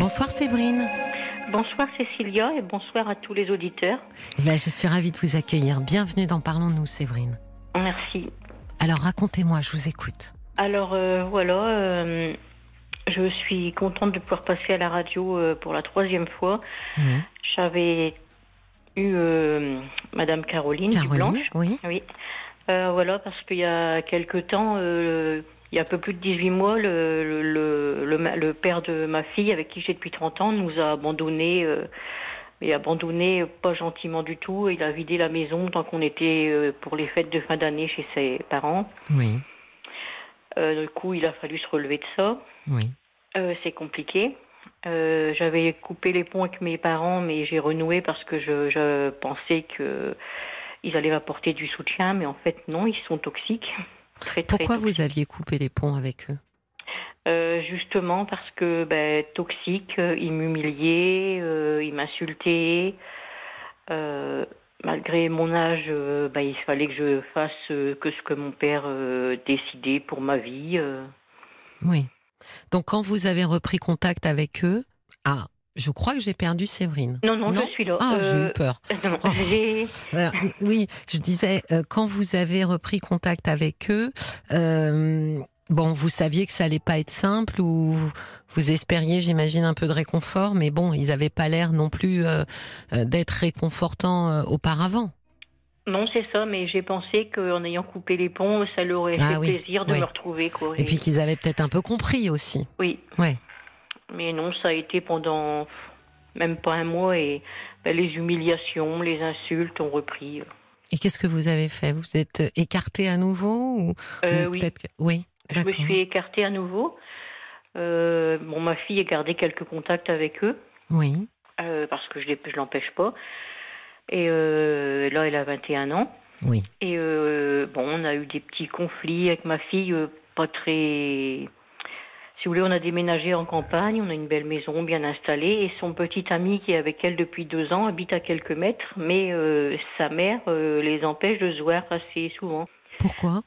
Bonsoir Séverine. Bonsoir Cécilia et bonsoir à tous les auditeurs. Eh ben, je suis ravie de vous accueillir. Bienvenue dans Parlons-nous Séverine. Merci. Alors racontez-moi, je vous écoute. Alors euh, voilà, euh, je suis contente de pouvoir passer à la radio euh, pour la troisième fois. J'avais eu Madame Caroline, Caroline, Dublanche. oui. Oui. Voilà, parce qu'il y a quelque temps, il y a un peu plus de 18 mois, le, le, le, le ma- le père de ma fille, avec qui j'ai depuis 30 ans, nous a abandonnés. Euh, et abandonné pas gentiment du tout. Il a vidé la maison tant qu'on était euh, pour les fêtes de fin d'année chez ses parents. Oui, Euh, du coup, il a fallu se relever de ça. oui. Euh, c'est compliqué. J'avais coupé les ponts avec mes parents, mais j'ai renoué parce que je, je pensais que ils allaient m'apporter du soutien, mais en fait non, ils sont toxiques. Très, très Pourquoi vous aviez coupé les ponts avec eux Euh, Justement parce que ben, toxique, euh, ils m'humiliaient, euh, ils m'insultaient. Euh, malgré mon âge, euh, ben, il fallait que je fasse euh, que ce que mon père euh, décidait pour ma vie. euh. Oui. Donc quand vous avez repris contact avec eux, ah, je crois que j'ai perdu Séverine. Non, non, Non je suis là. Ah, j'ai Euh, eu peur. non, Oh. Alors, oui, je disais, euh, quand vous avez repris contact avec eux, euh, bon, vous saviez que ça allait pas être simple ou vous espériez, j'imagine, un peu de réconfort, mais bon, ils avaient pas l'air non plus euh, euh, d'être réconfortants euh, auparavant. Non, c'est ça, mais j'ai pensé qu'en ayant coupé les ponts, ça leur aurait Ah fait oui, plaisir de oui. me retrouver. Quoi. Et puis qu'ils avaient peut-être un peu compris aussi. Oui, Ouais. Mais non, ça a été pendant même pas un mois et ben, les humiliations, les insultes ont repris. Et qu'est-ce que vous avez fait? Vous êtes écarté à nouveau ou, Euh, ou oui, que- Oui. je me suis écartée à nouveau. Euh, bon, ma fille a gardé quelques contacts avec eux Oui. euh, parce que je ne l'empêche pas. Et là, elle a 21 ans. Oui. Et bon, on a eu des petits conflits avec ma fille, pas très. Si vous voulez, on a déménagé en campagne, on a une belle maison bien installée, et son petit ami qui est avec elle depuis deux ans habite à quelques mètres, mais euh, sa mère euh, les empêche de se voir assez souvent. Pourquoi?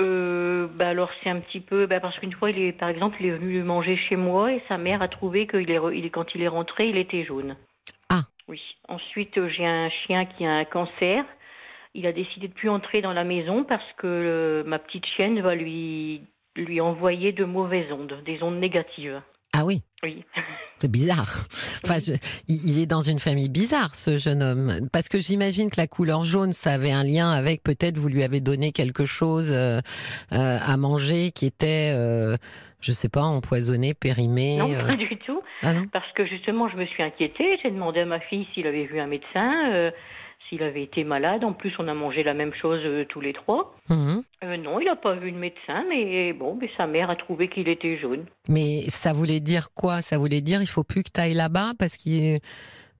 Euh, bah alors c'est un petit peu, bah parce qu'une fois, il est, par exemple, il est venu manger chez moi et sa mère a trouvé que il est, il quand il est rentré, il était jaune. Ah. Oui. Ensuite, j'ai un chien qui a un cancer. Il a décidé de plus entrer dans la maison parce que euh, ma petite chienne va lui lui envoyer de mauvaises ondes, des ondes négatives. Ah oui. Oui. C'est bizarre. Enfin, je- il est dans une famille bizarre, ce jeune homme. Parce que j'imagine que la couleur jaune, ça avait un lien avec peut-être vous lui avez donné quelque chose euh, euh, à manger qui était, euh, je sais pas, empoisonné, périmé. non, euh. pas du tout. Ah non. Parce que justement, je me suis inquiétée. J'ai demandé à ma fille s'il avait vu un médecin, s'il avait été malade. En plus, on a mangé la même chose euh, tous les trois. Mhm. Euh, non, il n'a pas vu de médecin, mais bon, mais sa mère a trouvé qu'il était jaune. Mais ça voulait dire quoi? Ça voulait dire il faut plus que tu ailles là-bas parce qu'il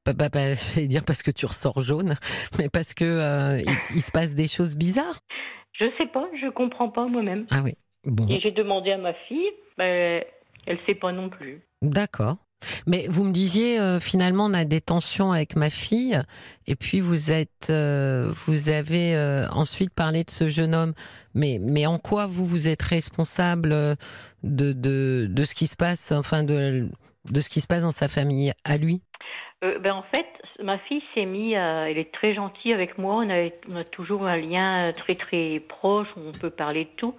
bah, bah, bah, dire parce que tu ressors jaune, mais parce que euh, il, il se passe des choses bizarres. Je sais pas, je comprends pas moi-même. Ah oui. Bon. Et j'ai demandé à ma fille, ben, elle sait pas non plus. D'accord. Mais vous me disiez euh, finalement on a des tensions avec ma fille et puis vous êtes euh, vous avez euh, ensuite parlé de ce jeune homme mais mais en quoi vous vous êtes responsable de de de ce qui se passe enfin de de ce qui se passe dans sa famille à lui? Ben, en fait, ma fille s'est mise. Elle est très gentille avec moi. On a, on a toujours un lien très très proche on peut parler de tout.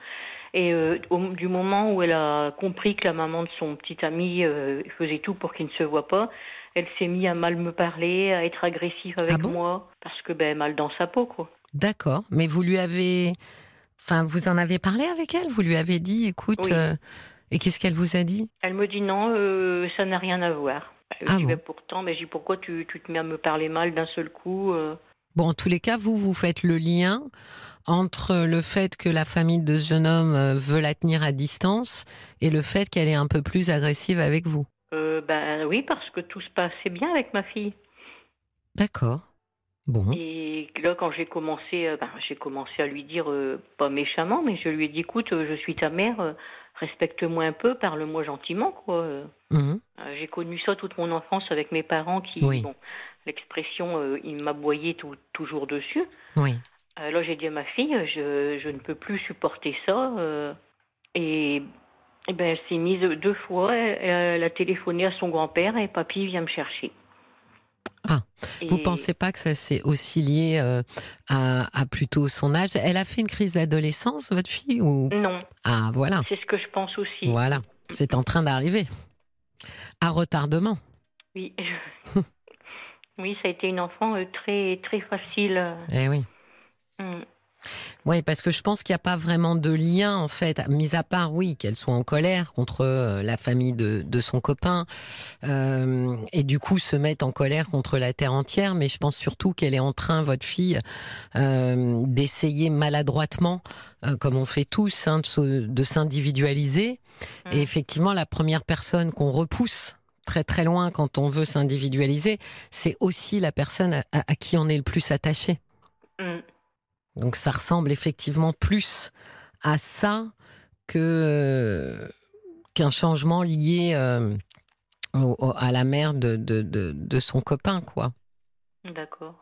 Et euh, au, du moment où elle a compris que la maman de son petit ami euh, faisait tout pour qu'il ne se voit pas, elle s'est mise à mal me parler, à être agressive avec Ah bon? moi, parce que ben mal dans sa peau quoi. D'accord. Mais vous lui avez enfin vous en avez parlé avec elle? Vous lui avez dit écoute Oui. euh, et qu'est-ce qu'elle vous a dit? Elle me dit non, ça n'a rien à voir. Je Ah bon? ben, pourtant, mais je dis pourquoi tu, tu te mets à me parler mal d'un seul coup Bon, en tous les cas, vous, vous faites le lien entre le fait que la famille de ce jeune homme euh, veut la tenir à distance et le fait qu'elle est un peu plus agressive avec vous. Euh, Ben oui, parce que tout se passait bien avec ma fille. D'accord. Bon. Et là, quand j'ai commencé, euh, ben, j'ai commencé à lui dire, euh, pas méchamment, mais je lui ai dit, écoute, je suis ta mère, euh, respecte-moi un peu, parle-moi gentiment, quoi. Mhm. J'ai connu ça toute mon enfance avec mes parents qui, Oui. bon, l'expression, euh, ils m'aboyaient tout, toujours dessus. Oui. Euh, là, j'ai dit à ma fille, je, je ne peux plus supporter ça. euh, et ben, elle s'est mise deux fois. Elle, elle a téléphoné à son grand-père et papy vient me chercher. Ah, vous pensez pas que ça c'est aussi lié euh, à, à, plutôt son âge? Elle a fait une crise d'adolescence, votre fille ou? Non. Ah, voilà. C'est ce que je pense aussi. Voilà, c'est en train d'arriver. À retardement. Oui. oui, ça a été une enfant euh, très très facile. Eh oui. Mm. Oui, parce que je pense qu'il n'y a pas vraiment de lien, en fait, mis à part, oui, qu'elle soit en colère contre euh, la famille de, de son copain, euh, et du coup se mettre en colère contre la terre entière, mais je pense surtout qu'elle est en train, votre fille, euh, d'essayer maladroitement, euh, comme on fait tous, hein, de, de s'individualiser. Mmh. Et effectivement, la première personne qu'on repousse très très loin quand on veut s'individualiser, c'est aussi la personne à, à, qui on est le plus attaché. Mmh. Donc ça ressemble effectivement plus à ça que euh, qu'un changement lié euh, au, à la mère de, de, de, de son copain, quoi. D'accord.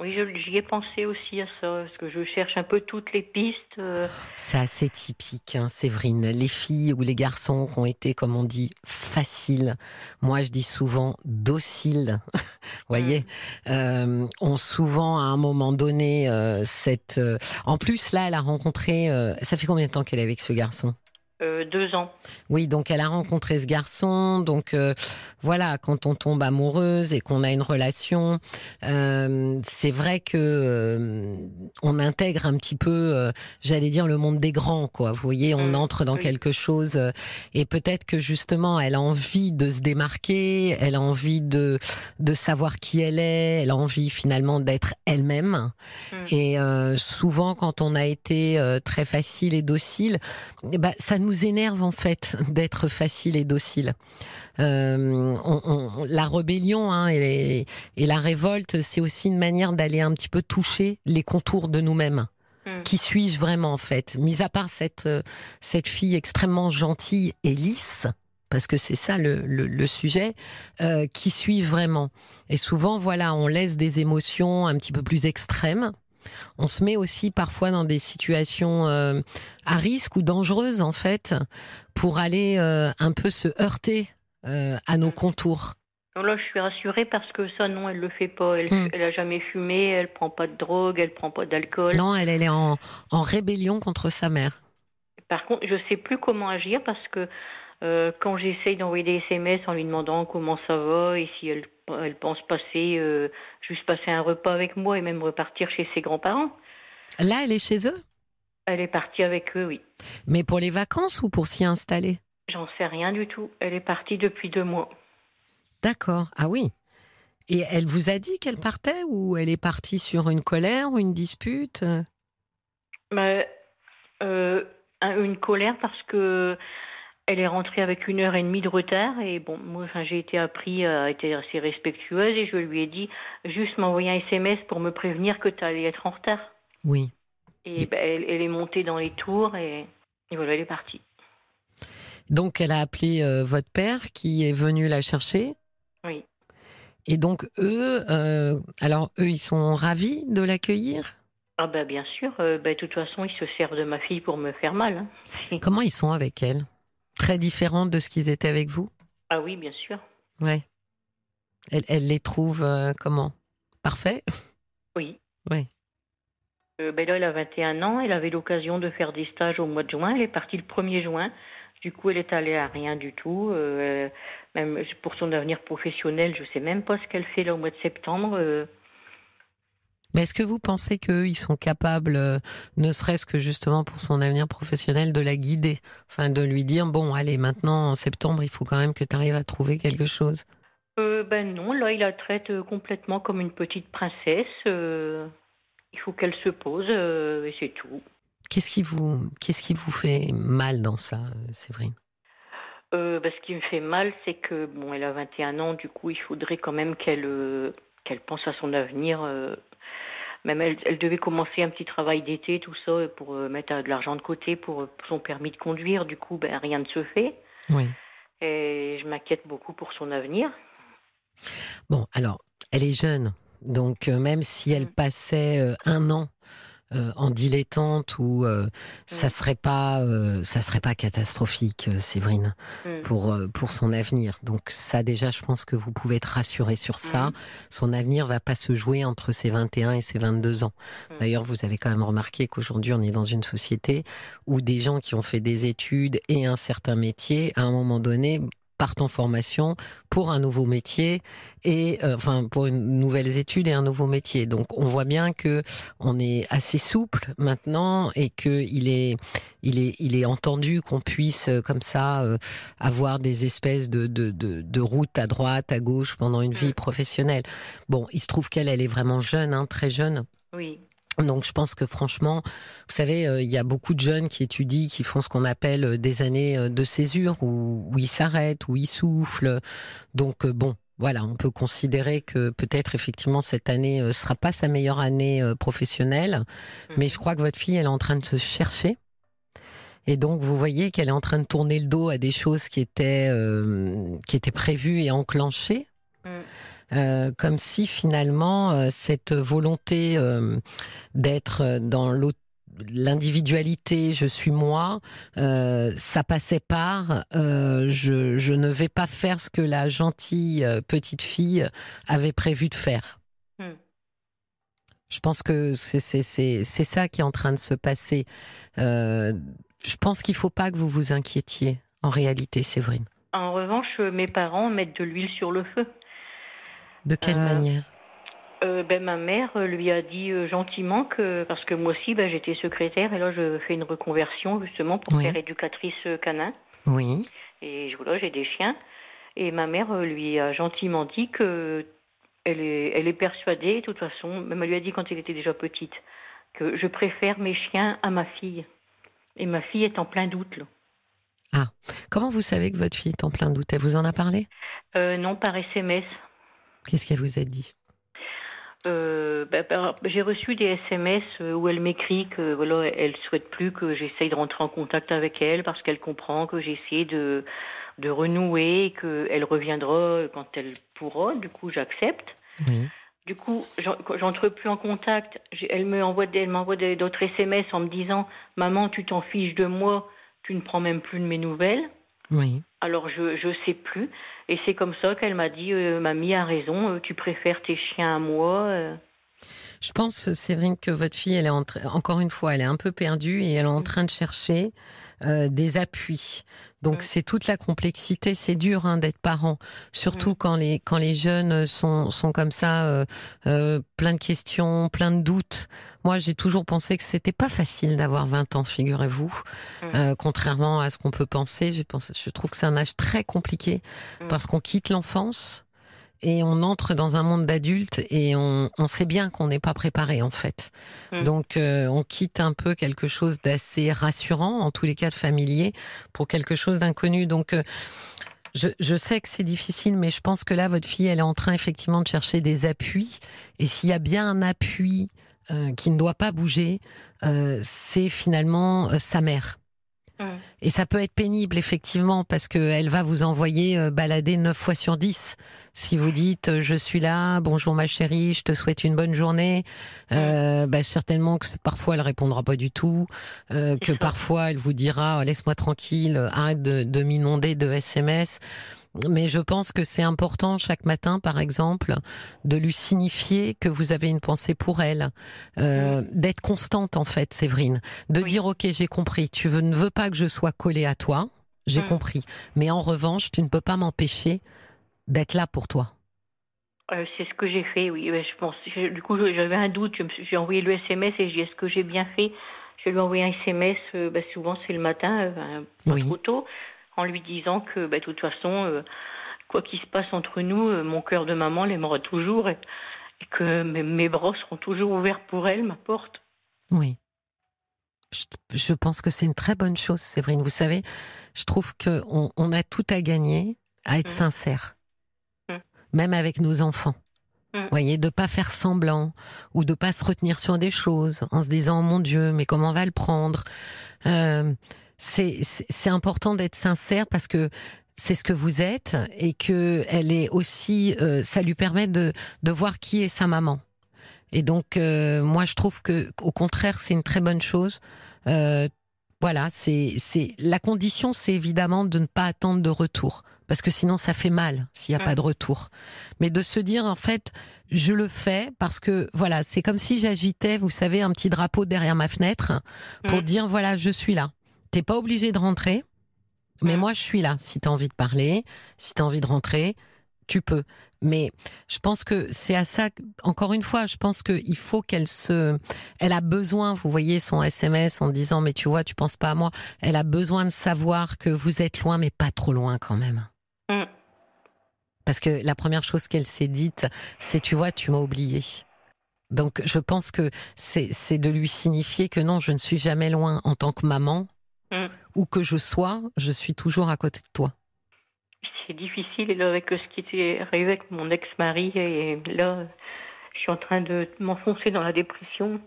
Oui, j'y ai pensé aussi à ça, parce que je cherche un peu toutes les pistes. Euh. C'est assez typique, hein, Séverine. Les filles ou les garçons qui ont été, comme on dit, faciles, moi je dis souvent dociles, vous voyez, mmh. euh, ont souvent à un moment donné euh, cette... Euh... En plus, là, elle a rencontré... Euh, ça fait combien de temps qu'elle est avec ce garçon? Euh, deux ans. Oui, donc elle a rencontré ce garçon. Donc euh, voilà, quand on tombe amoureuse et qu'on a une relation, euh, c'est vrai que euh, on intègre un petit peu, euh, j'allais dire, le monde des grands, quoi. Vous voyez, on mmh, entre dans oui. quelque chose et peut-être que justement, elle a envie de se démarquer, elle a envie de de savoir qui elle est, elle a envie finalement d'être elle-même. Mmh. Et souvent, quand on a été très facile et docile, eh ben, ça nous énerve en fait d'être facile et docile. Euh, on, on, la rébellion hein, et, et, la révolte, c'est aussi une manière d'aller un petit peu toucher les contours de nous-mêmes. Mmh. Qui suis-je vraiment en fait? Mis à part cette cette fille extrêmement gentille et lisse, parce que c'est ça le, le, le sujet, euh, qui suis vraiment? Et souvent, voilà, on laisse des émotions un petit peu plus extrêmes on se met aussi parfois dans des situations euh, à risque ou dangereuses en fait pour aller euh, un peu se heurter euh, à nos contours. Là, je suis rassurée parce que ça, non, elle le fait pas. Elle, mmh. elle a jamais fumé, elle prend pas de drogue, elle prend pas d'alcool. Non, elle, elle est en, en, rébellion contre sa mère. Par contre, je sais plus comment agir parce que euh, quand j'essaye d'envoyer des SMS en lui demandant comment ça va et si elle, elle pense passer, euh, juste passer un repas avec moi et même repartir chez ses grands-parents. Là, elle est chez eux? Elle est partie avec eux, oui. Mais pour les vacances ou pour s'y installer? J'en sais rien du tout. Elle est partie depuis deux mois. D'accord. Ah oui. Et elle vous a dit qu'elle partait ou elle est partie sur une colère ou une dispute? Bah, euh, Une colère parce que elle est rentrée avec une heure et demie de retard et bon, moi, j'ai été appris à être assez respectueuse et je lui ai dit juste m'envoyer un SMS pour me prévenir que tu allais être en retard. Oui. Et, et... Ben, elle, elle, est montée dans les tours et, et, voilà, elle est partie. Donc, elle a appelé euh, votre père qui est venu la chercher. Oui. Et donc, eux, euh, alors, eux, ils sont ravis de l'accueillir? Ah, ben, bien sûr. Euh, ben, de toute façon, ils se servent de ma fille pour me faire mal. Hein. Comment ils sont avec elle? Très différente de ce qu'ils étaient avec vous? Ah oui, bien sûr. Ouais. Elle, elle les trouve euh, comment? Parfait? Oui. Oui. Euh, ben là, elle a 21 ans. Elle avait l'occasion de faire des stages au mois de juin. Elle est partie le 1er juin. Du coup, elle est allée à rien du tout. Euh, même pour son avenir professionnel, je ne sais même pas ce qu'elle fait là au mois de septembre. Mais est-ce que vous pensez qu'ils sont capables, euh, ne serait-ce que justement pour son avenir professionnel, de la guider? Enfin, de lui dire, bon, allez, maintenant, en septembre, il faut quand même que tu arrives à trouver quelque chose euh, Ben non, là, il la traite euh, complètement comme une petite princesse. Euh, il faut qu'elle se pose, et c'est tout. Qu'est-ce qui, vous, qu'est-ce qui vous fait mal dans ça, Séverine? Ben, Ce qui me fait mal, c'est que, bon, elle a 21 ans, du coup, il faudrait quand même qu'elle qu'elle pense à son avenir même elle, elle, devait commencer un petit travail d'été, tout ça, pour euh, mettre de l'argent de côté pour, pour, son permis de conduire. Du coup, ben, rien ne se fait. Oui. Et je m'inquiète beaucoup pour son avenir. Bon, alors, elle est jeune. Donc, euh, même si elle mmh. passait euh, un an euh, en dilettante ou euh, ça serait pas euh, ça serait pas catastrophique Séverine Mm. pour pour son avenir. Donc ça déjà je pense que vous pouvez être rassurée sur ça. Mm. Son avenir va pas se jouer entre ses 21 et ses 22 ans. Mm. D'ailleurs, vous avez quand même remarqué qu'aujourd'hui on est dans une société où des gens qui ont fait des études et un certain métier à un moment donné partent en formation pour un nouveau métier et euh, enfin pour une nouvelles études et un nouveau métier. Donc on voit bien que on est assez souple maintenant et que il est il est il est entendu qu'on puisse euh, comme ça euh, avoir des espèces de de de, de routes à droite à gauche pendant une vie Mm. professionnelle. Bon, il se trouve qu'elle elle est vraiment jeune, hein, très jeune. Oui. Donc je pense que franchement, vous savez, euh, il y a beaucoup de jeunes qui étudient, qui font ce qu'on appelle euh, des années euh, de césure, où, où ils s'arrêtent, où ils soufflent. Donc euh, bon, voilà, on peut considérer que peut-être effectivement cette année euh, sera pas sa meilleure année professionnelle, Mm. mais je crois que votre fille, elle est en train de se chercher. Et donc vous voyez qu'elle est en train de tourner le dos à des choses qui étaient euh, qui étaient prévues et enclenchées. Mm. Euh, comme si finalement euh, cette volonté euh, d'être dans l'individualité, je suis moi, euh, ça passait par euh, je, je ne vais pas faire ce que la gentille petite fille avait prévu de faire. Mm. Je pense que c'est c'est c'est c'est ça qui est en train de se passer. Euh, je pense qu'il faut pas que vous vous inquiétiez. En réalité, Séverine. En revanche, mes parents mettent de l'huile sur le feu. De quelle Euh, manière Euh, ben, ma mère euh, lui a dit euh, gentiment que, parce que moi aussi, ben, j'étais secrétaire et là, je fais une reconversion justement pour Oui. faire éducatrice canin. Oui. Et voilà, j'ai des chiens. Et ma mère euh, lui a gentiment dit que elle est, elle est persuadée, de toute façon, même elle lui a dit quand elle était déjà petite, que je préfère mes chiens à ma fille. Et ma fille est en plein doute, là. Comment vous savez que votre fille est en plein doute? Elle vous en a parlé? Non, par SMS. Qu'est-ce qu'elle vous a dit? Euh, ben, par- j'ai reçu des SMS euh, où elle m'écrit que voilà, elle souhaite plus que j'essaye de rentrer en contact avec elle parce qu'elle comprend que j'ai essayé de de renouer, qu'elle reviendra quand elle pourra. Du coup, j'accepte. Oui. Du coup, j'entre plus en contact. Elle me envoie, des- elle m'envoie d'autres SMS en me disant "Maman, tu t'en fiches de moi, tu ne prends même plus de mes nouvelles." Oui. Alors je je sais plus. Et c'est comme ça qu'elle m'a dit euh, "Mamie a raison, euh, tu préfères tes chiens à moi." Je pense, Séverine, que votre fille, elle est en encore une fois, elle est un peu perdue et elle est en train de chercher euh, des appuis. Donc c'est toute la complexité. C'est dur hein, d'être parent, surtout quand les quand les jeunes sont sont comme ça, euh, euh, plein de questions, plein de doutes. Moi, j'ai toujours pensé que c'était pas facile d'avoir 20 ans, figurez-vous. Euh, contrairement à ce qu'on peut penser, je pense, je trouve que c'est un âge très compliqué parce qu'on quitte l'enfance et on entre dans un monde d'adultes et on, on sait bien qu'on n'est pas préparé en fait. Mm. Donc euh, on quitte un peu quelque chose d'assez rassurant, en tous les cas de familier, pour quelque chose d'inconnu. Donc euh, je, je sais que c'est difficile, mais je pense que là, votre fille, elle est en train effectivement de chercher des appuis. Et s'il y a bien un appui euh, qui ne doit pas bouger, euh, c'est finalement euh, sa mère. Et ça peut être pénible, effectivement, parce qu'elle va vous envoyer euh, balader 9 fois sur 10. Si vous dites euh, je suis là, bonjour ma chérie, je te souhaite une bonne journée, euh, bah, certainement que parfois elle répondra pas du tout, euh, que parfois elle vous dira oh, laisse-moi tranquille, arrête de, de m'inonder de SMS. Mais je pense que c'est important chaque matin, par exemple, de lui signifier que vous avez une pensée pour elle, euh, d'être constante en fait, Séverine, de Oui. dire ok j'ai compris, tu veux, ne veux pas que je sois collée à toi, j'ai Mm. compris, mais en revanche tu ne peux pas m'empêcher d'être là pour toi. Euh, c'est ce que j'ai fait, oui. Ouais, Je pense. je- du coup, j'avais un doute. J'ai envoyé le SMS et j'ai est-ce que j'ai bien fait? Je lui ai envoyé un SMS. euh, bah, souvent, c'est le matin, euh, pas Oui. trop tôt, en lui disant que, bah, de toute façon, euh, quoi qu'il se passe entre nous, euh, mon cœur de maman l'aimera toujours et, et que mes, mes bras seront toujours ouverts pour elle, ma porte. Oui. Je, je pense que c'est une très bonne chose, Séverine. Vous savez, je trouve que on, on a tout à gagner à être Mm. sincère, Mm. même avec nos enfants. Mm. Vous voyez, de pas faire semblant ou de pas se retenir sur des choses en se disant mon Dieu, mais comment on va le prendre? Euh, C'est important d'être sincère parce que c'est ce que vous êtes et que elle est aussi, euh, ça lui permet de de voir qui est sa maman. Et donc, euh, moi, je trouve que, au contraire, c'est une très bonne chose. Euh, voilà, c'est, c'est la condition, c'est évidemment de ne pas attendre de retour, parce que sinon, ça fait mal s'il n'y a pas de retour. Mais de se dire, en fait, je le fais parce que, voilà, c'est comme si j'agitais, vous savez, un petit drapeau derrière ma fenêtre pour dire, voilà, je suis là. T'es pas obligé de rentrer, mais moi, je suis là. Si tu as envie de parler, si tu as envie de rentrer, tu peux. Mais je pense que c'est à ça, encore une fois, je pense qu'il faut qu'elle se. Elle a besoin, vous voyez son SMS en disant Mais tu vois, tu penses pas à moi. Elle a besoin de savoir que vous êtes loin, mais pas trop loin quand même. Mm. Parce que la première chose qu'elle s'est dite, c'est Tu vois, tu m'as oublié. Donc je pense que c'est de lui signifier que non, je ne suis jamais loin en tant que maman. Mm. Où que je sois, je suis toujours à côté de toi c'est difficile avec ce qui était arrivé avec mon ex-mari et là, je suis en train de m'enfoncer dans la dépression.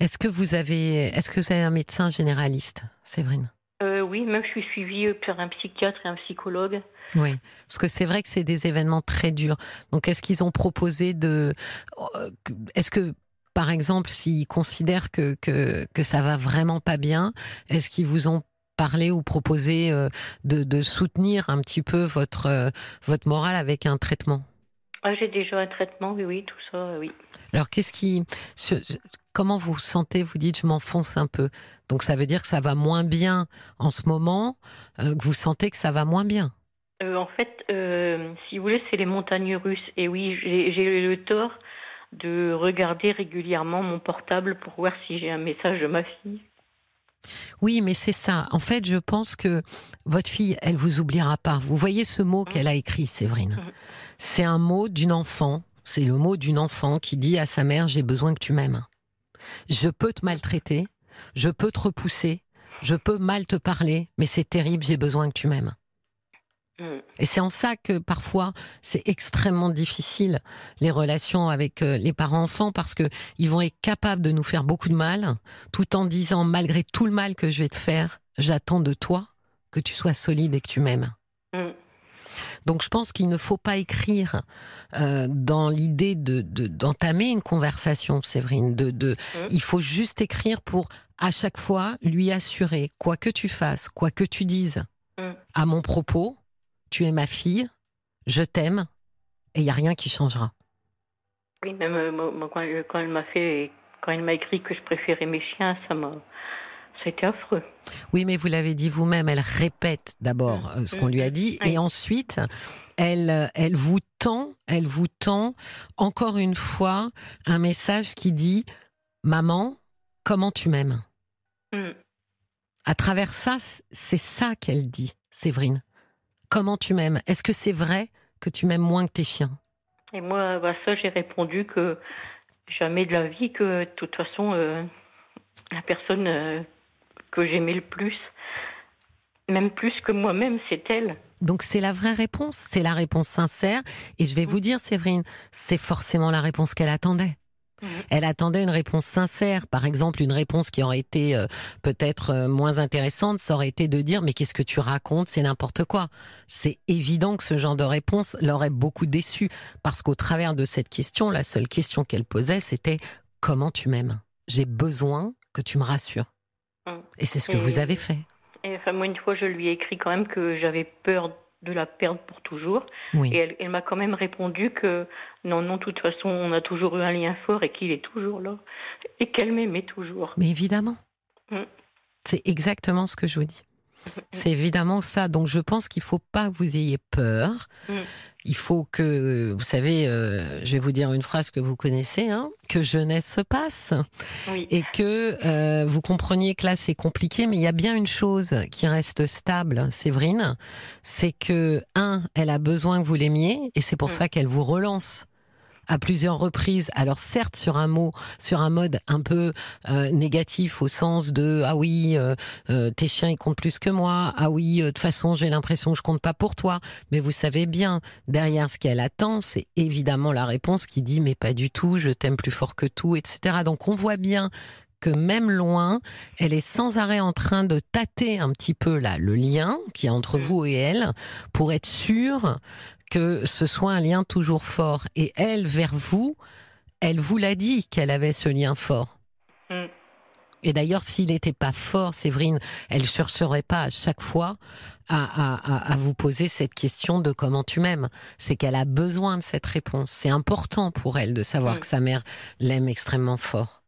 Est-ce que vous avez, est-ce que vous avez un médecin généraliste, Séverine? Euh, Oui, même je suis suivie par un psychiatre et un psychologue. Oui, parce que c'est vrai que c'est des événements très durs. Donc, est-ce qu'ils ont proposé de, euh, est-ce que par exemple, s'ils considèrent que, que, que ça va vraiment pas bien, est-ce qu'ils vous ont parler ou proposer euh, de, soutenir un petit peu votre, euh, votre morale avec un traitement? Ah, J'ai déjà un traitement, oui, oui, tout ça, oui. Alors, qu'est-ce qui. Comment vous sentez? Vous dites, je m'enfonce un peu. Donc, ça veut dire que ça va moins bien en ce moment, euh, que vous sentez que ça va moins bien? En fait, si vous voulez, c'est les montagnes russes. Et oui, j'ai le tort de regarder régulièrement mon portable pour voir si j'ai un message de ma fille. Oui, mais c'est ça. En fait, je pense que votre fille, elle vous oubliera pas. Vous voyez ce mot mmh. qu'elle a écrit, Séverine. Mmh. C'est un mot d'une enfant. C'est le mot d'une enfant qui dit à sa mère J'ai besoin que tu m'aimes. Je peux te maltraiter, je peux te repousser, je peux mal te parler, mais c'est terrible, j'ai besoin que tu m'aimes. Mm. Et c'est en ça que parfois c'est extrêmement difficile les relations avec euh, les parents-enfants parce que ils vont être capables de nous faire beaucoup de mal, tout en disant malgré tout le mal que je vais te faire, j'attends de toi que tu sois solide et que tu m'aimes. Mm. Donc je pense qu'il ne faut pas écrire euh, dans l'idée de d'entamer une conversation, Séverine. De, de mm. il faut juste écrire pour à chaque fois lui assurer quoi que tu fasses, quoi que tu dises à mon propos, tu es ma fille, je t'aime, et il n'y a rien qui changera. Oui, même euh, quand, elle m'a fait, quand elle m'a écrit que je préférais mes chiens, ça m'a, c'était affreux. Oui, mais vous l'avez dit vous-même, elle répète d'abord euh, ce qu'on lui a dit, et ensuite, elle, euh, elle vous tend, elle vous tend encore une fois un message qui dit, maman, comment tu m'aimes? Mm. À travers ça, c'est ça qu'elle dit, Séverine. Comment tu m'aimes? Est-ce que c'est vrai que tu m'aimes moins que tes chiens? Et moi, bah, ça, j'ai répondu que jamais de la vie, que de toute façon, euh, la personne euh, que j'aimais le plus, même plus que moi-même, c'est elle. Donc c'est la vraie réponse, c'est la réponse sincère? Et je vais vous dire, Séverine, c'est forcément la réponse qu'elle attendait. Elle attendait une réponse sincère. Par exemple, une réponse qui aurait été euh, peut-être euh, moins intéressante, ça aurait été de dire mais qu'est-ce que tu racontes, c'est n'importe quoi. C'est évident que ce genre de réponse l'aurait beaucoup déçue parce qu'au travers de cette question, la seule question qu'elle posait, c'était comment tu m'aimes? J'ai besoin que tu me rassures. Mhm. Et c'est ce que vous avez fait. Et enfin, moi, une fois, je lui ai écrit quand même que j'avais peur de la perdre pour toujours. Et elle, m'a quand même répondu que non, non, de toute façon, on a toujours eu un lien fort et qu'il est toujours là et qu'elle m'aimait toujours. Mais évidemment. Mm. C'est exactement ce que je vous dis. C'est évidemment ça. Donc je pense qu'il faut pas que vous ayez peur. Mm. Il faut que, vous savez, euh, je vais vous dire une phrase que vous connaissez, hein, que jeunesse se passe. Et que euh, vous compreniez que là c'est compliqué, mais il y a bien une chose qui reste stable, Séverine, c'est que, un, elle a besoin que vous l'aimiez, et c'est pour mm. ça qu'elle vous relance à plusieurs reprises. Alors certes sur un mot, sur un mode un peu euh, négatif au sens de ah oui euh, euh, tes chiens ils comptent plus que moi, ah oui de toute façon j'ai l'impression que je compte pas pour toi. Mais vous savez bien derrière ce qu'elle attend, c'est évidemment la réponse qui dit mais pas du tout, je t'aime plus fort que tout, etc. Donc on voit bien que même loin, elle est sans arrêt en train de tâter un petit peu là le lien qui est entre vous et elle pour être sûre que ce soit un lien toujours fort. Et elle, vers vous, elle vous l'a dit qu'elle avait ce lien fort. Mm. Et d'ailleurs, s'il n'était pas fort, Séverine, elle chercherait pas à chaque fois à, vous poser cette question de comment tu m'aimes. C'est qu'elle a besoin de cette réponse. C'est important pour elle de savoir Mm. que sa mère l'aime extrêmement fort.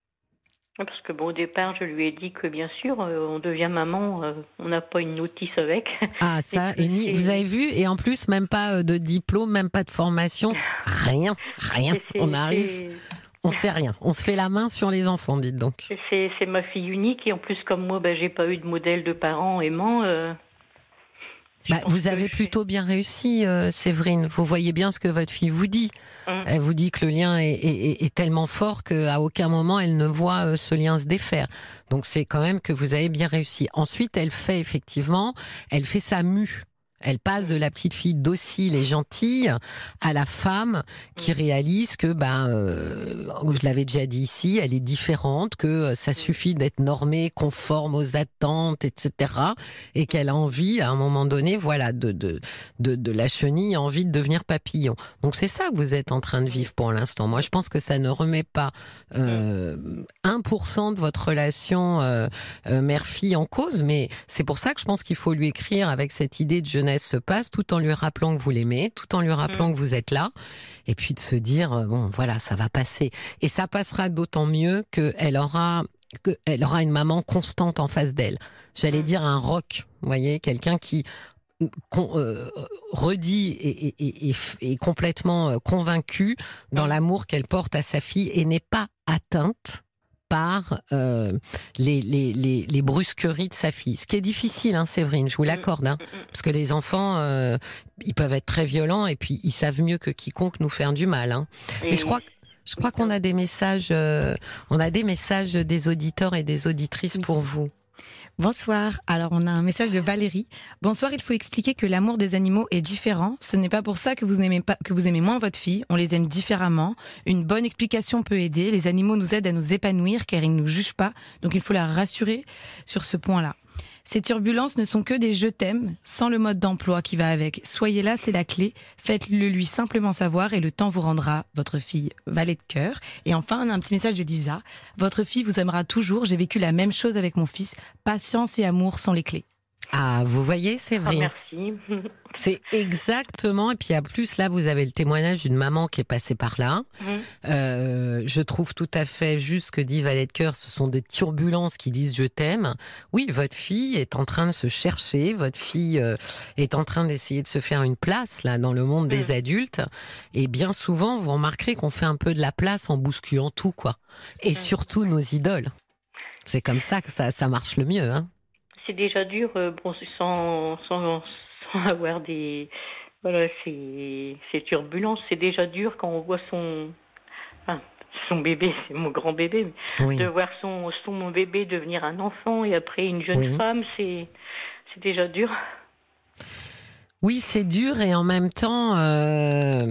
Parce que bon, au départ, je lui ai dit que bien sûr, euh, on devient maman, euh, on n'a pas une notice avec. Ah ça, et ni- vous avez vu, et en plus même pas euh, de diplôme, même pas de formation, rien, rien. On arrive, on sait rien. On se fait la main sur les enfants, dites donc. C'est ma fille unique et en plus comme moi, ben, j'ai pas eu de modèle de parents aimants. euh, Bah, vous avez plutôt bien réussi, euh, Séverine. Vous voyez bien ce que votre fille vous dit. Hum. Elle vous dit que le lien est, est- est tellement fort qu'à aucun moment elle ne voit euh, ce lien se défaire. Donc c'est quand même que vous avez bien réussi. Ensuite, elle fait effectivement, elle fait sa mue. Elle passe de la petite fille docile et gentille à la femme qui réalise que, ben, euh, je l'avais déjà dit ici, elle est différente, que euh, ça suffit d'être normée, conforme aux attentes, etc. Et qu'elle a envie, à un moment donné, voilà, de, de, de, la chenille, envie de devenir papillon. Donc c'est ça que vous êtes en train de vivre pour l'instant. Moi, je pense que ça ne remet pas euh, 1% de votre relation euh, mère-fille en cause, mais c'est pour ça que je pense qu'il faut lui écrire avec cette idée de jeunesse se passe, tout en lui rappelant que vous l'aimez, tout en lui rappelant Mm. que vous êtes là, et puis de se dire euh, bon, voilà, ça va passer, et ça passera d'autant mieux qu'elle aura qu'elle aura une maman constante en face d'elle. J'allais Mm. dire un rock, vous voyez, quelqu'un qui con- euh, redit et, et- et- et complètement euh, convaincu dans Mm. l'amour qu'elle porte à sa fille et n'est pas atteinte par euh, les, les, les, les brusqueries de sa fille. Ce qui est difficile, hein, Séverine, je vous l'accorde, hein, Mm, mm. parce que les enfants, euh, ils peuvent être très violents et puis ils savent mieux que quiconque nous faire du mal. Hein. Mais je crois, je crois qu'on a des messages, euh, on a des messages des auditeurs et des auditrices Oui. pour vous. Bonsoir. Alors, on a un message de Valérie. Bonsoir. Il faut expliquer que l'amour des animaux est différent. Ce n'est pas pour ça que vous aimez pas, que vous aimez moins votre fille. On les aime différemment. Une bonne explication peut aider. Les animaux nous aident à nous épanouir car ils ne nous jugent pas. Donc, il faut la rassurer sur ce point-là. Ces turbulences ne sont que des je t'aime, sans le mode d'emploi qui va avec. Soyez là, c'est la clé. Faites-le lui simplement savoir et le temps vous rendra votre fille valet de cœur. Et enfin, un petit message de Lisa. Votre fille vous aimera toujours. J'ai vécu la même chose avec mon fils. Patience et amour sont les clés. Ah, vous voyez, Ah, Séverine, merci. c'est exactement. Et puis en plus, là, vous avez le témoignage d'une maman qui est passée par là. Mm. Euh, je trouve tout à fait juste que dit Valet de Cœur. Ce sont des turbulences qui disent je t'aime. Oui, votre fille est en train de se chercher. Votre fille euh, est en train d'essayer de se faire une place là dans le monde des Mm. adultes. Et bien souvent, vous remarquerez qu'on fait un peu de la place en bousculant tout, quoi. Et surtout nos idoles. C'est comme ça que ça, ça marche le mieux. Hein. C'est déjà dur, euh, bon, sans, sans, sans avoir des. Voilà, ces, ces turbulences. C'est déjà dur quand on voit son. Enfin, son bébé, c'est mon grand bébé. Oui. De voir son, son bébé devenir un enfant et après une jeune Oui. femme, c'est c'est déjà dur. Oui, c'est dur et en même temps, euh,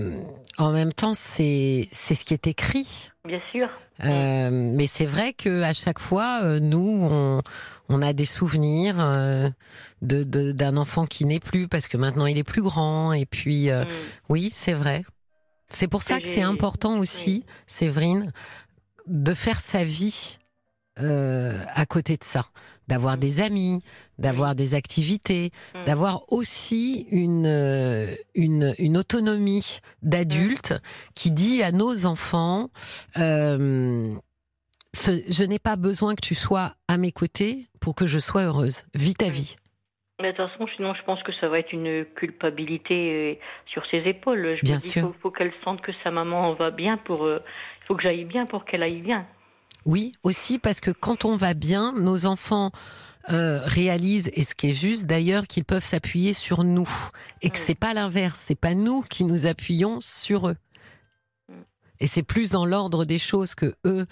en même temps, c'est c'est ce qui est écrit. Bien sûr. Euh, mais c'est vrai que à chaque fois, euh, nous, on, on a des souvenirs euh, de de- d'un enfant qui n'est plus parce que maintenant il est plus grand. Et puis, Mm. oui, c'est vrai. C'est pour ça Que c'est important aussi, Séverine, de faire sa vie euh, à côté de ça, d'avoir Mm. des amis, d'avoir des activités, Mm. d'avoir aussi une, euh, une, une autonomie d'adulte qui dit à nos enfants, euh, ce- je n'ai pas besoin que tu sois à mes côtés pour que je sois heureuse. Vis ta vie. Mais de toute façon, sinon, je pense que ça va être une culpabilité sur ses épaules. Je Bien me dis, sûr. faut, faut qu'elle sente que sa maman va bien pour. euh, Il faut que j'aille bien pour qu'elle aille bien. Oui, aussi parce que quand on va bien, nos enfants euh, réalisent, et ce qui est juste d'ailleurs, qu'ils peuvent s'appuyer sur nous et que Mm. c'est pas l'inverse, c'est pas nous qui nous appuyons sur eux. Mm. Et c'est plus dans l'ordre des choses que eux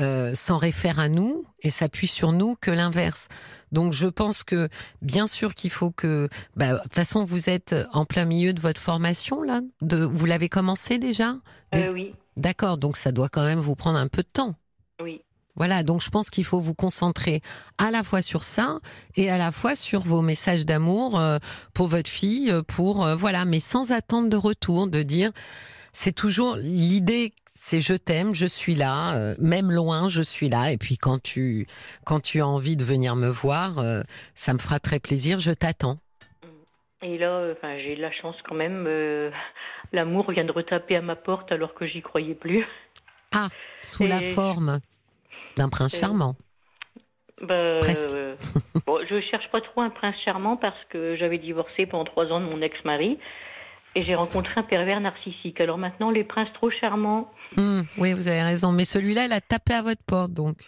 euh, s'en réfèrent à nous et s'appuient sur nous que l'inverse. Donc je pense que bien sûr qu'il faut que, bah, de toute façon vous êtes en plein milieu de votre formation là, de, vous l'avez commencé déjà, Euh, oui, d'accord. Donc ça doit quand même vous prendre un peu de temps. Oui. Voilà, donc je pense qu'il faut vous concentrer à la fois sur ça et à la fois sur vos messages d'amour euh, pour votre fille, euh, pour euh, voilà, mais sans attendre de retour, de dire c'est toujours l'idée, c'est je t'aime, je suis là, euh, même loin, je suis là. Et puis quand tu quand tu as envie de venir me voir, euh, ça me fera très plaisir. Je t'attends. Et là, enfin, j'ai de la chance quand même. euh, L'amour vient de retaper à ma porte alors que j'y croyais plus. Ah, sous la forme d'un prince Euh, charmant. Bah, Presque. euh, bon, je cherche pas trop un prince charmant parce que j'avais divorcé pendant trois ans de mon ex-mari et j'ai rencontré un pervers narcissique. Alors maintenant, les princes trop charmants, Hum, oui, vous avez raison. Mais celui-là, il a tapé à votre porte, donc.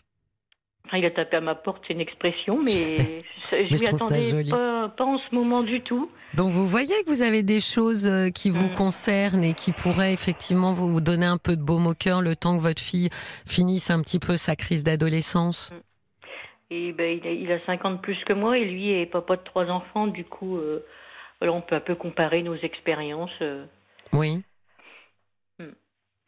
Enfin, il a tapé à ma porte, c'est une expression, mais Je je, m'y attendais pas, pas en ce moment du tout. Donc vous voyez que vous avez des choses euh, qui vous Mm. concernent et qui pourraient effectivement vous donner un peu de baume au cœur le temps que votre fille finisse un petit peu sa crise d'adolescence? Et ben, il, a, il a 50 plus que moi et lui est papa de trois enfants. Du coup, euh, on peut un peu comparer nos expériences. euh. Oui.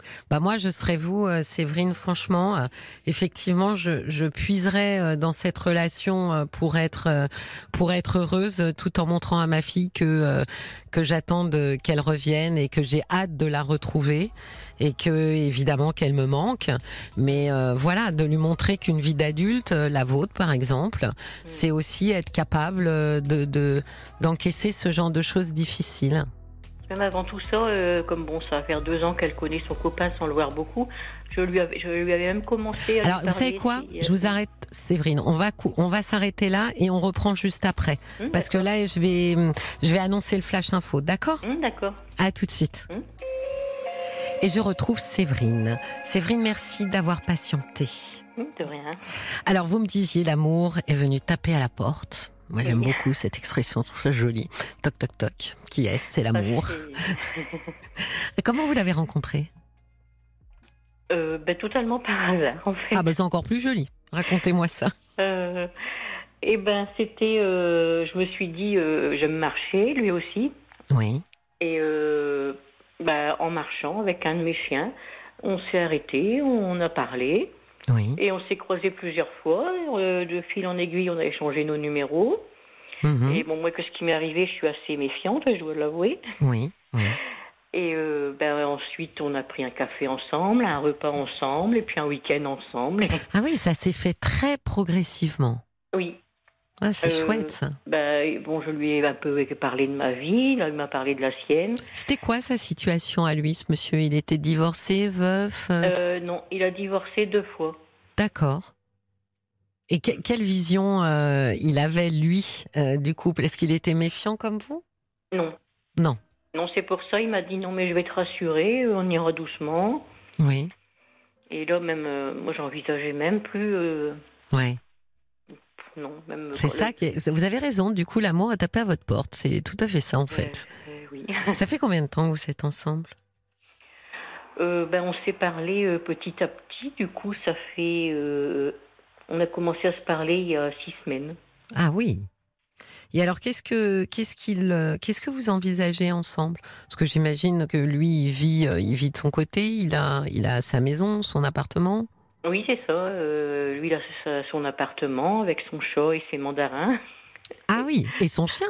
Mm. Bah moi, je serais vous, euh, Séverine. Franchement, euh, effectivement, je, je puiserais euh, dans cette relation pour être pour être heureuse, tout en montrant à ma fille que que j'attends qu'elle revienne et que j'ai hâte de la retrouver et que évidemment qu'elle me manque. Mais euh, voilà, de lui montrer qu'une vie d'adulte, la vôtre par exemple, c'est aussi être capable de- d'encaisser ce genre de choses difficiles. Même avant tout ça, euh, comme bon, ça va faire deux ans qu'elle connaît son copain sans le voir beaucoup, je lui avais, je lui avais même commencé à lui Alors, vous savez quoi? si- Je vous arrête, Séverine. On va on va s'arrêter là et on reprend juste après, Hum, parce que là, je vais je vais annoncer le flash info. D'accord? Hum, D'accord. À tout de suite. Hum. Et je retrouve Séverine. Séverine, merci d'avoir patienté. De rien. Alors, vous me disiez, l'amour est venu taper à la porte. Moi, j'aime Oui. beaucoup cette expression, je trouve ça joli. Toc, toc, toc. Qui est-ce? C'est l'amour. Comment vous l'avez rencontré? Euh, ben, totalement par hasard, en fait. Ah, bah, c'est encore plus joli. Racontez-moi ça. Euh, eh ben, c'était. euh, je me suis dit, j'aime marcher, lui aussi. Oui. Et bah, en marchant avec un de mes chiens, on s'est arrêté, on a parlé. Oui. Et on s'est croisés plusieurs fois. Euh, de fil en aiguille, on a échangé nos numéros. Mhm. Et bon, moi, que ce qui m'est arrivé, je suis assez méfiante, je dois l'avouer. Oui. Oui. Et euh, ben, ensuite, on a pris un café ensemble, un repas ensemble, et puis un week-end ensemble. Ah oui, ça s'est fait très progressivement. oui. Ah, c'est Euh, chouette ça. Ben, bon, je lui ai un peu parlé de ma vie, là, il m'a parlé de la sienne. C'était quoi sa situation à lui, ce monsieur? Il était divorcé, veuf euh, Euh, non, il a divorcé deux fois. D'accord. Et que- quelle vision euh, il avait, lui, du couple? Est-ce qu'il était méfiant comme vous? Non. Non. Non, c'est pour ça, il m'a dit non, mais je vais te rassurer, on ira doucement. Oui. Et là, même, moi, j'envisageais même plus. Ouais. Non, même. C'est ça qui est... Vous avez raison, du coup, l'amour a tapé à votre porte. C'est tout à fait ça, en fait. Euh, oui. Ça fait combien de temps que vous êtes ensemble? Euh, ben, on s'est parlé euh, petit à petit. Du coup, ça fait. euh, on a commencé à se parler il y a six semaines. Ah oui. Et alors, qu'est-ce que qu'est-ce qu'il qu'est-ce que vous envisagez ensemble? Parce que j'imagine que lui, il vit il vit de son côté, il a il a sa maison, son appartement. Oui, c'est ça. euh, lui, il a son appartement avec son chat et ses mandarins. Ah oui, et son chien.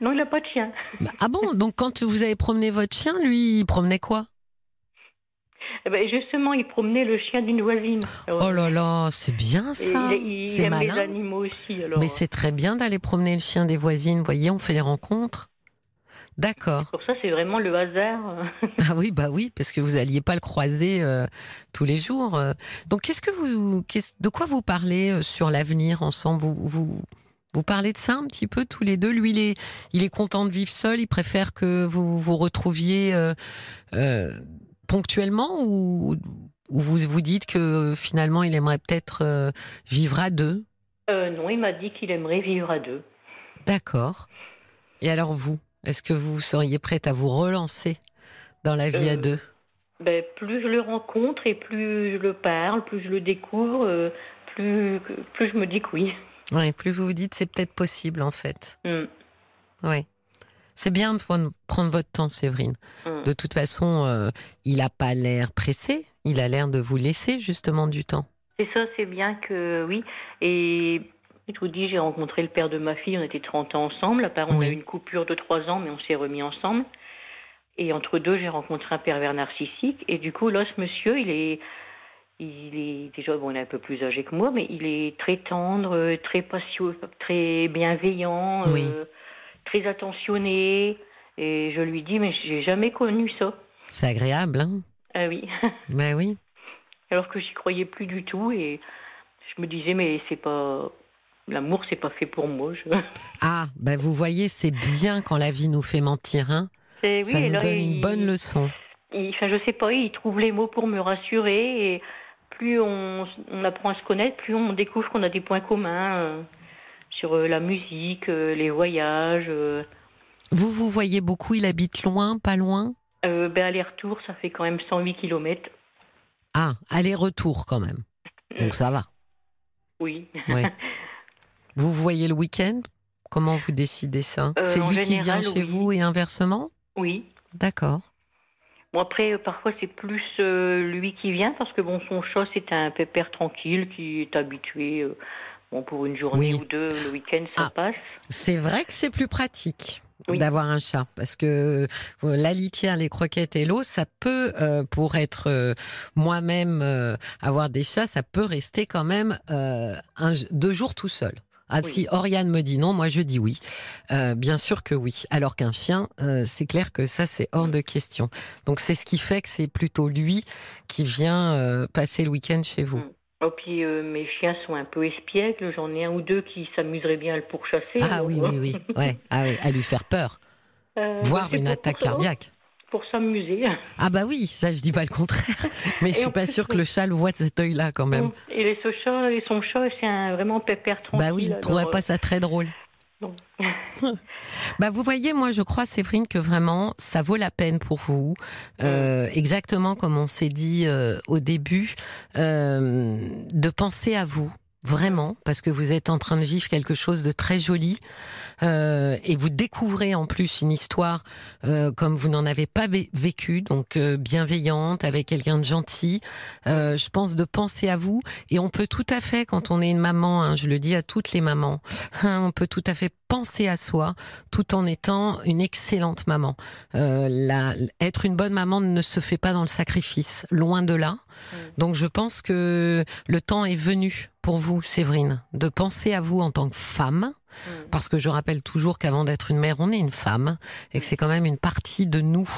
Non, il n'a pas de chien. Bah, ah bon Donc quand vous avez promené votre chien, lui, il promenait quoi? Eh ben, justement, il promenait le chien d'une voisine. Alors, Oh là là, c'est bien ça. il, il C'est aime les malin. animaux aussi. Alors, Mais c'est très bien d'aller promener le chien des voisines. Vous voyez, on fait des rencontres. D'accord. pour ça, c'est vraiment le hasard. Ah oui, bah oui, parce que vous alliez pas le croiser euh, tous les jours. Donc, qu'est-ce que vous, de quoi vous parlez euh, sur l'avenir ensemble? Vous, vous, vous parlez de ça un petit peu tous les deux? Lui, il est, il est content de vivre seul? Il préfère que vous vous retrouviez euh, euh, ponctuellement? Ou, ou vous vous dites que finalement, il aimerait peut-être vivre à deux? Non, il m'a dit qu'il aimerait vivre à deux. D'accord. Et alors vous, est-ce que vous seriez prête à vous relancer dans la vie à Euh, deux? Ben, plus je le rencontre et plus je le parle, plus je le découvre, euh, plus, plus je me dis que oui. Ouais, plus vous vous dites c'est peut-être possible en fait. Hmm, Ouais. C'est bien de prendre, prendre votre temps, Séverine. hmm. De toute façon, euh, il a pas l'air pressé. Il a l'air de vous laisser justement du temps. C'est ça, c'est bien que oui. Et je vous dis, j'ai rencontré le père de ma fille, on était 30 ans ensemble. À part, on Oui. a eu une coupure de 3 ans, mais on s'est remis ensemble. Et entre deux, j'ai rencontré un pervers narcissique. Et du coup, là, ce monsieur, il est, il est déjà, bon, il est un peu plus âgé que moi, mais il est très tendre, très patient, très bienveillant, euh, très attentionné. Et je lui dis, mais j'ai jamais connu ça. C'est agréable, hein? Ah oui. Ben oui. Alors que j'y croyais plus du tout et je me disais, mais c'est pas. L'amour, c'est pas fait pour moi. Ah, ben vous voyez, c'est bien quand la vie nous fait mentir, hein oui, Ça nous donne une bonne leçon. Il, enfin, je sais pas, il trouve les mots pour me rassurer et plus on, on apprend à se connaître, plus on découvre qu'on a des points communs euh, sur euh, la musique, euh, les voyages. Vous vous voyez beaucoup, il habite loin, pas loin? Ben, Aller-retour, ça fait quand même 108 km. Ah, aller-retour quand même. Donc ça va. Oui. vous voyez le week-end? Comment vous décidez ça? C'est lui qui vient chez vous et inversement? Oui. D'accord. Bon après, euh, parfois c'est plus euh, lui qui vient parce que bon, son chat c'est un pépère tranquille qui est habitué. Euh, bon, pour une journée ou deux, le week-end ça ah, passe. C'est vrai que c'est plus pratique. d'avoir un chat parce que la litière, les croquettes et l'eau, ça peut, pour être moi-même avoir des chats, ça peut rester quand même un, deux jours tout seul. Ah, si Oriane me dit non, moi je dis oui. Euh, bien sûr que oui. Alors qu'un chien, euh, c'est clair que ça, c'est hors de question. Donc c'est ce qui fait que c'est plutôt lui qui vient euh, passer le week-end chez vous. Mm. Oh, puis mes chiens sont un peu espiègles. J'en ai un ou deux qui s'aimeraient bien à le pourchasser. Ah oui, oui, oui, ouais. ah, oui. À lui faire peur. Voire une attaque cardiaque pour s'amuser. Ah bah oui, ça je dis pas le contraire, mais je suis pas sûre que le chat le voit de cet œil-là quand même. Et les, ce chat, et son chat, c'est un vraiment pépère tranquille. Bah oui, je trouvais pas ça très drôle. bah vous voyez, moi je crois Séverine que vraiment ça vaut la peine pour vous, euh, exactement comme on s'est dit euh, au début, euh, de penser à vous, vraiment, parce que vous êtes en train de vivre quelque chose de très joli euh, et vous découvrez en plus une histoire euh, comme vous n'en avez pas vécu, donc euh, bienveillante avec quelqu'un de gentil. Je pense de penser à vous et on peut tout à fait, quand on est une maman, hein, je le dis à toutes les mamans, on peut tout à fait penser à soi tout en étant une excellente maman. La, être une bonne maman ne se fait pas dans le sacrifice, loin de là. Mm. Donc je pense que le temps est venu pour vous, Séverine, de penser à vous en tant que femme, mm. Parce que je rappelle toujours qu'avant d'être une mère, on est une femme, et que c'est quand même une partie de nous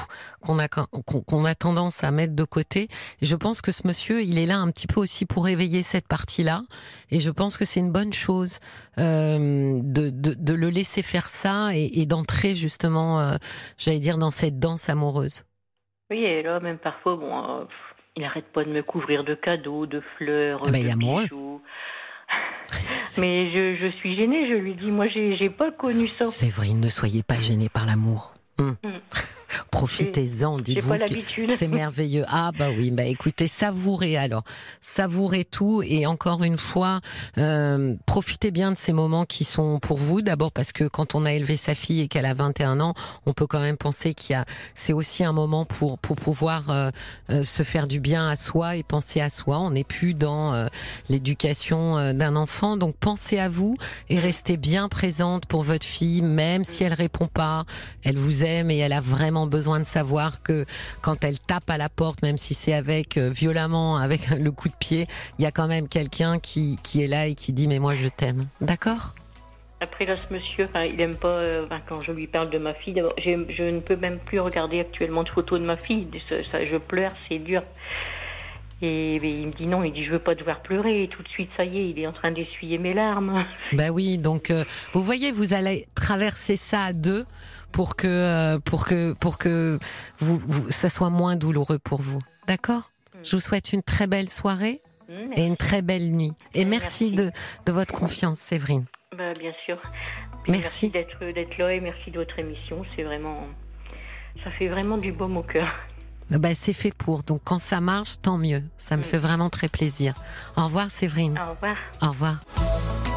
qu'on a, qu'on a tendance à mettre de côté. Et je pense que ce monsieur, il est là un petit peu aussi pour éveiller cette partie-là, et je pense que c'est une bonne chose euh, de, de, le laisser faire ça et, d'entrer justement, euh, j'allais dire, dans cette danse amoureuse. Oui, et là, même parfois, bon... Euh, il n'arrête pas de me couvrir de cadeaux, de fleurs, ah ben, de bijoux. Mais je, je, suis gênée, je lui dis, moi j'ai pas connu ça. C'est vrai, ne soyez pas gênée par l'amour. Hum. Hum. Profitez-en, dites-vous. C'est merveilleux. Ah bah oui, bah écoutez, savourez alors, savourez tout et encore une fois, euh, profitez bien de ces moments qui sont pour vous. D'abord parce que quand on a élevé sa fille et qu'elle a 21 ans, on peut quand même penser qu'il y a, c'est aussi un moment pour pour pouvoir euh, euh, se faire du bien à soi et penser à soi. On n'est plus dans l'éducation d'un enfant, donc pensez à vous et restez bien présente pour votre fille, même si elle répond pas, elle vous aime et elle a vraiment besoin de savoir que quand elle tape à la porte, même si c'est avec euh, violemment, avec le coup de pied, il y a quand même quelqu'un qui, qui est là et qui dit mais moi je t'aime. D'accord? Après là, ce monsieur, il aime pas euh, quand je lui parle de ma fille. Je, ne peux même plus regarder actuellement de photos de ma fille. Ça, je pleure, c'est dur. Et, il me dit non, il dit je veux pas devoir pleurer. Et tout de suite, ça y est, il est en train d'essuyer mes larmes. Ben oui, donc euh, vous voyez, vous allez traverser ça à deux pour que euh, pour que pour que vous, ça soit moins douloureux pour vous. D'accord? Je vous souhaite une très belle soirée et une très belle nuit. Et merci, De, de votre confiance, Séverine. Bah, bien sûr. merci, d'être d'être là et merci de votre émission. C'est vraiment ça fait vraiment du baume au cœur. Bah, c'est fait pour. Donc quand ça marche, tant mieux. Ça me mm. fait vraiment très plaisir. Au revoir Séverine. Au revoir. Au revoir.